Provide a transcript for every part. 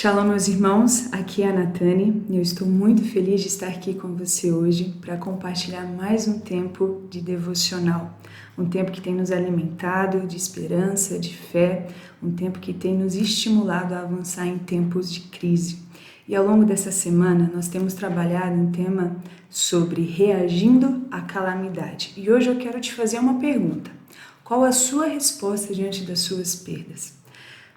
Shalom, meus irmãos. Aqui é a Natane e eu estou muito feliz de estar aqui com você hoje para compartilhar mais um tempo de devocional. Um tempo que tem nos alimentado de esperança, de fé, um tempo que tem nos estimulado a avançar em tempos de crise. E ao longo dessa semana nós temos trabalhado um tema sobre reagindo à calamidade. E hoje eu quero te fazer uma pergunta: qual a sua resposta diante das suas perdas?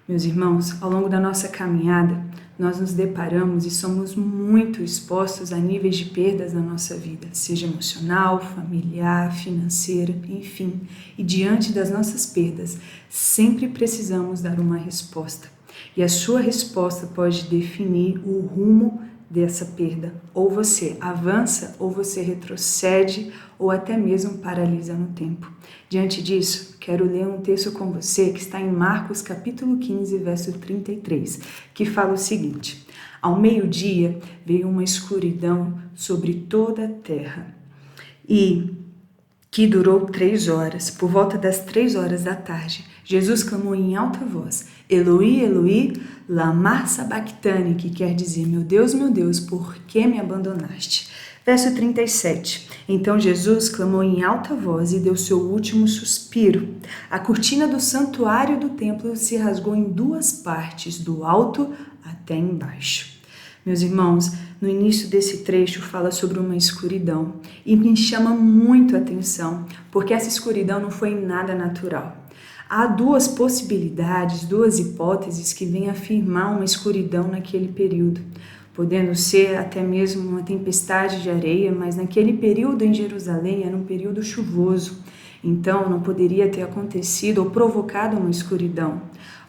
Meus irmãos, ao longo da nossa caminhada, nós nos deparamos e somos muito expostos a níveis de perdas na nossa vida, seja emocional, familiar, financeira, enfim. E diante das nossas perdas, sempre precisamos dar uma resposta. E a sua resposta pode definir o rumo dessa perda. Ou você avança, ou você retrocede, ou até mesmo paralisa no tempo. Diante disso, quero ler um texto com você que está em Marcos capítulo 15, verso 33, que fala o seguinte: Ao meio-dia veio uma escuridão sobre toda a terra. E que durou três horas. Por volta das três horas da tarde, Jesus clamou em alta voz: Eloi, Eloi, lama sabachthani, que quer dizer: Meu Deus, meu Deus, por que me abandonaste? Verso 37. Então Jesus clamou em alta voz e deu seu último suspiro. A cortina do santuário do templo se rasgou em duas partes, do alto até embaixo. Meus irmãos, no início desse trecho fala sobre uma escuridão e me chama muito a atenção, porque essa escuridão não foi nada natural. Há duas possibilidades, duas hipóteses que vêm afirmar uma escuridão naquele período, podendo ser até mesmo uma tempestade de areia, mas naquele período em Jerusalém era um período chuvoso, então não poderia ter acontecido ou provocado uma escuridão.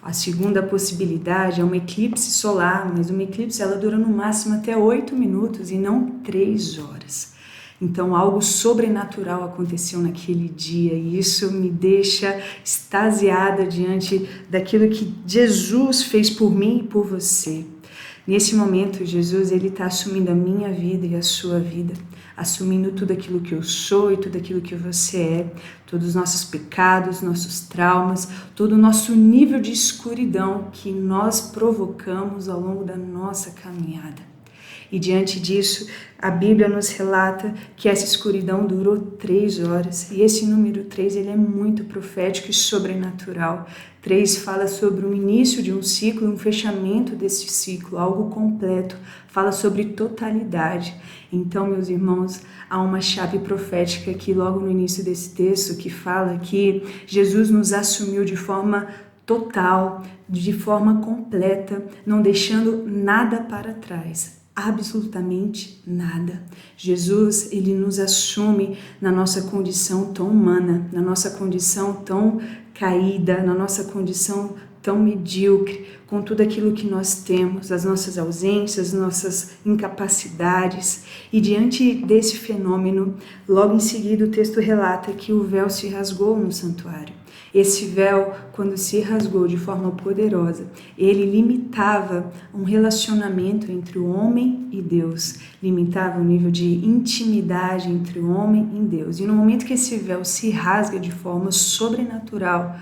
A segunda possibilidade é um eclipse solar, mas uma eclipse ela dura no máximo até oito minutos e não três horas. Então, algo sobrenatural aconteceu naquele dia e isso me deixa extasiada diante daquilo que Jesus fez por mim e por você. Nesse momento, Jesus ele está assumindo a minha vida e a sua vida assumindo tudo aquilo que eu sou e tudo aquilo que você é, todos os nossos pecados, nossos traumas, todo o nosso nível de escuridão que nós provocamos ao longo da nossa caminhada. E diante disso, a Bíblia nos relata que essa escuridão durou três horas. E esse número três ele é muito profético e sobrenatural. Três fala sobre o início de um ciclo e um fechamento desse ciclo, algo completo. Fala sobre totalidade. Então, meus irmãos, há uma chave profética aqui logo no início desse texto que fala que Jesus nos assumiu de forma total, de forma completa, não deixando nada para trás absolutamente nada. Jesus, ele nos assume na nossa condição tão humana, na nossa condição tão caída, na nossa condição tão medíocre, com tudo aquilo que nós temos, as nossas ausências, nossas incapacidades. E diante desse fenômeno, logo em seguida o texto relata que o véu se rasgou no santuário. Esse véu, quando se rasgou de forma poderosa, ele limitava um relacionamento entre o homem e Deus, limitava o nível de intimidade entre o homem e Deus. E no momento que esse véu se rasga de forma sobrenatural,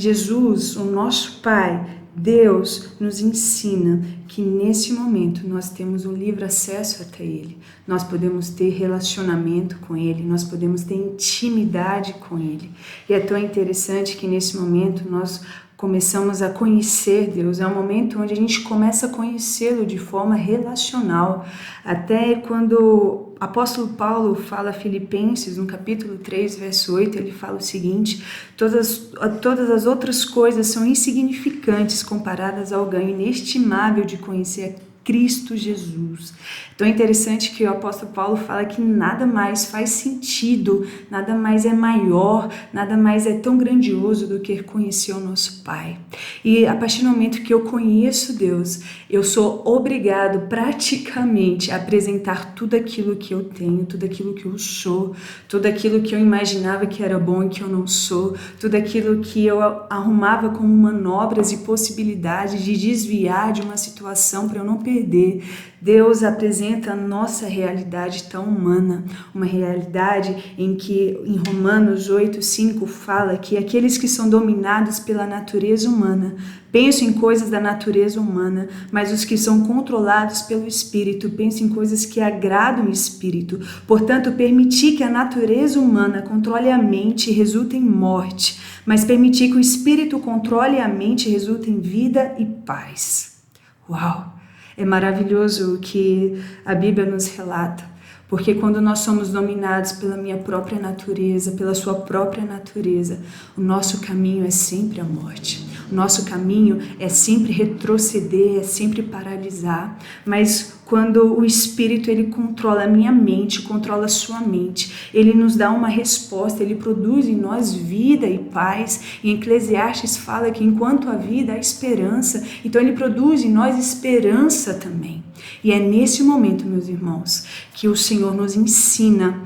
Jesus, o nosso Pai, Deus nos ensina que nesse momento nós temos um livre acesso até Ele, nós podemos ter relacionamento com Ele, nós podemos ter intimidade com Ele. E é tão interessante que nesse momento nós começamos a conhecer Deus, é um momento onde a gente começa a conhecê-lo de forma relacional. Até quando apóstolo Paulo fala a Filipenses, no capítulo 3, verso 8, ele fala o seguinte: todas, todas as outras coisas são insignificantes comparadas ao ganho inestimável de conhecer Cristo Jesus. Então é interessante que o apóstolo Paulo fala que nada mais faz sentido, nada mais é maior, nada mais é tão grandioso do que conhecer o nosso Pai. E a partir do momento que eu conheço Deus, eu sou obrigado praticamente a apresentar tudo aquilo que eu tenho, tudo aquilo que eu sou, tudo aquilo que eu imaginava que era bom e que eu não sou, tudo aquilo que eu arrumava como manobras e possibilidades de desviar de uma situação para eu não perder perder. Deus apresenta a nossa realidade tão humana, uma realidade em que em Romanos 8:5 fala que aqueles que são dominados pela natureza humana pensam em coisas da natureza humana, mas os que são controlados pelo espírito pensam em coisas que agradam o espírito. Portanto, permitir que a natureza humana controle a mente resulta em morte, mas permitir que o espírito controle a mente resulta em vida e paz. Uau! É maravilhoso o que a Bíblia nos relata, porque quando nós somos dominados pela minha própria natureza, pela sua própria natureza, o nosso caminho é sempre a morte. O nosso caminho é sempre retroceder, é sempre paralisar, mas quando o espírito ele controla a minha mente, controla a sua mente, ele nos dá uma resposta, ele produz em nós vida e paz. Em Eclesiastes fala que enquanto a vida há esperança, então ele produz em nós esperança também. E é nesse momento, meus irmãos, que o Senhor nos ensina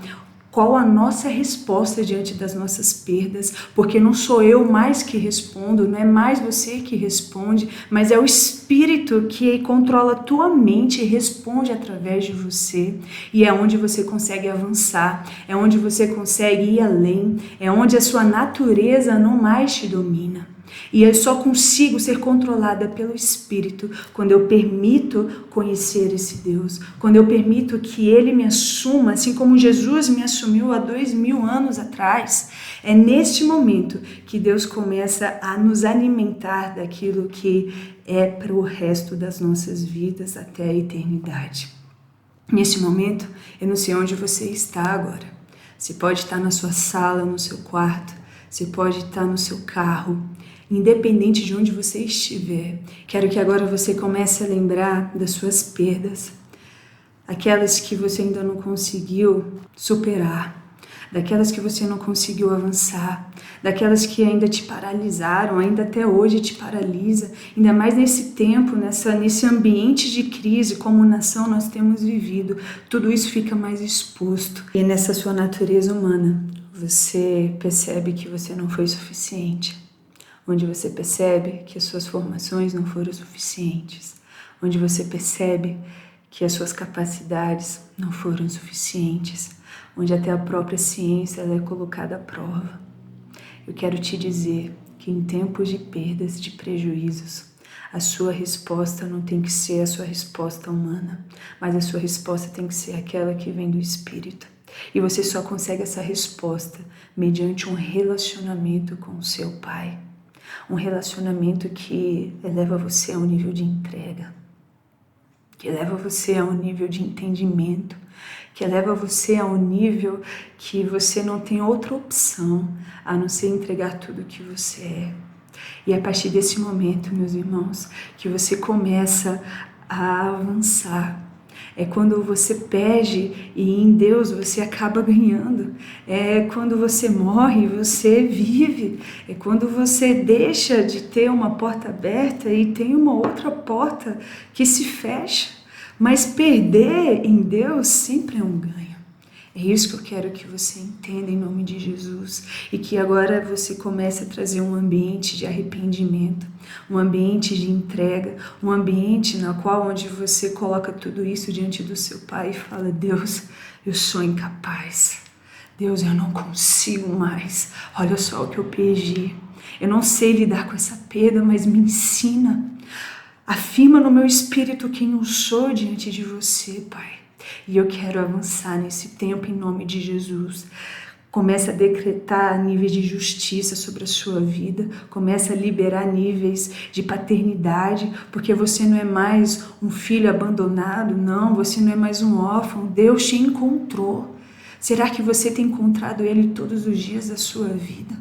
qual a nossa resposta diante das nossas perdas, porque não sou eu mais que respondo, não é mais você que responde, mas é o Espírito que controla a tua mente e responde através de você, e é onde você consegue avançar, é onde você consegue ir além, é onde a sua natureza não mais te domina. E eu só consigo ser controlada pelo Espírito quando eu permito conhecer esse Deus, quando eu permito que Ele me assuma, assim como Jesus me assumiu há dois mil anos atrás. É neste momento que Deus começa a nos alimentar daquilo que é para o resto das nossas vidas até a eternidade. Neste momento, eu não sei onde você está agora. Você pode estar na sua sala, no seu quarto, você pode estar no seu carro, independente de onde você estiver. Quero que agora você comece a lembrar das suas perdas, aquelas que você ainda não conseguiu superar, daquelas que você não conseguiu avançar, daquelas que ainda te paralisaram, ainda até hoje te paralisa, ainda mais nesse tempo, nessa, nesse ambiente de crise como nação nós temos vivido, tudo isso fica mais exposto. E nessa sua natureza humana, você percebe que você não foi suficiente onde você percebe que as suas formações não foram suficientes, onde você percebe que as suas capacidades não foram suficientes, onde até a própria ciência é colocada à prova. Eu quero te dizer que em tempos de perdas, de prejuízos, a sua resposta não tem que ser a sua resposta humana, mas a sua resposta tem que ser aquela que vem do Espírito. E você só consegue essa resposta mediante um relacionamento com o seu Pai um relacionamento que eleva você a um nível de entrega, que eleva você a um nível de entendimento, que eleva você a um nível que você não tem outra opção a não ser entregar tudo que você é. E é a partir desse momento, meus irmãos, que você começa a avançar é quando você perde e em Deus você acaba ganhando. É quando você morre, você vive. É quando você deixa de ter uma porta aberta e tem uma outra porta que se fecha. Mas perder em Deus sempre é um ganho. É isso que eu quero que você entenda em nome de Jesus e que agora você comece a trazer um ambiente de arrependimento, um ambiente de entrega, um ambiente na qual onde você coloca tudo isso diante do seu Pai e fala: Deus, eu sou incapaz. Deus, eu não consigo mais. Olha só o que eu perdi. Eu não sei lidar com essa perda, mas me ensina. Afirma no meu espírito quem eu sou diante de você, Pai. E eu quero avançar nesse tempo em nome de Jesus. Comece a decretar níveis de justiça sobre a sua vida, comece a liberar níveis de paternidade, porque você não é mais um filho abandonado, não, você não é mais um órfão, Deus te encontrou. Será que você tem encontrado Ele todos os dias da sua vida?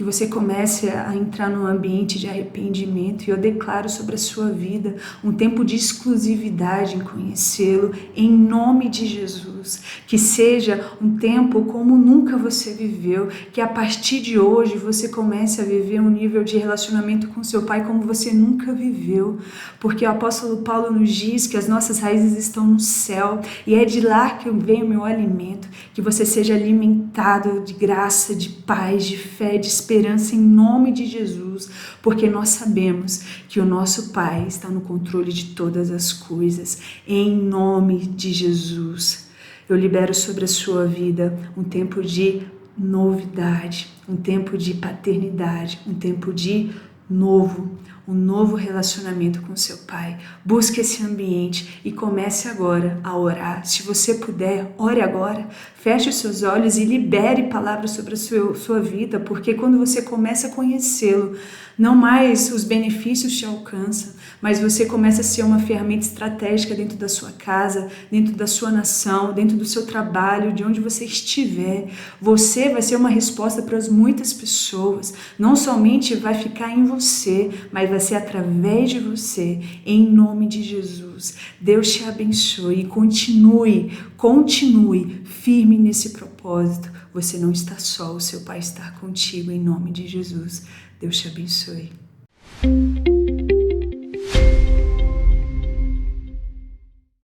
Que você comece a entrar num ambiente de arrependimento. E eu declaro sobre a sua vida um tempo de exclusividade em conhecê-lo, em nome de Jesus. Que seja um tempo como nunca você viveu, que a partir de hoje você comece a viver um nível de relacionamento com seu Pai como você nunca viveu, porque o apóstolo Paulo nos diz que as nossas raízes estão no céu e é de lá que vem o meu alimento, que você seja alimentado de graça, de paz, de fé, de esperança esperança em nome de Jesus, porque nós sabemos que o nosso Pai está no controle de todas as coisas, em nome de Jesus. Eu libero sobre a sua vida um tempo de novidade, um tempo de paternidade, um tempo de novo, um novo relacionamento com seu pai. Busque esse ambiente e comece agora a orar. Se você puder, ore agora. Feche os seus olhos e libere palavras sobre a sua, sua vida, porque quando você começa a conhecê-lo, não mais os benefícios te alcançam, mas você começa a ser uma ferramenta estratégica dentro da sua casa, dentro da sua nação, dentro do seu trabalho, de onde você estiver. Você vai ser uma resposta para as muitas pessoas. Não somente vai ficar em você, mas vai ser através de você, em nome de Jesus. Deus te abençoe e continue, continue firme nesse propósito. Você não está só, o seu Pai está contigo, em nome de Jesus. Deus te abençoe.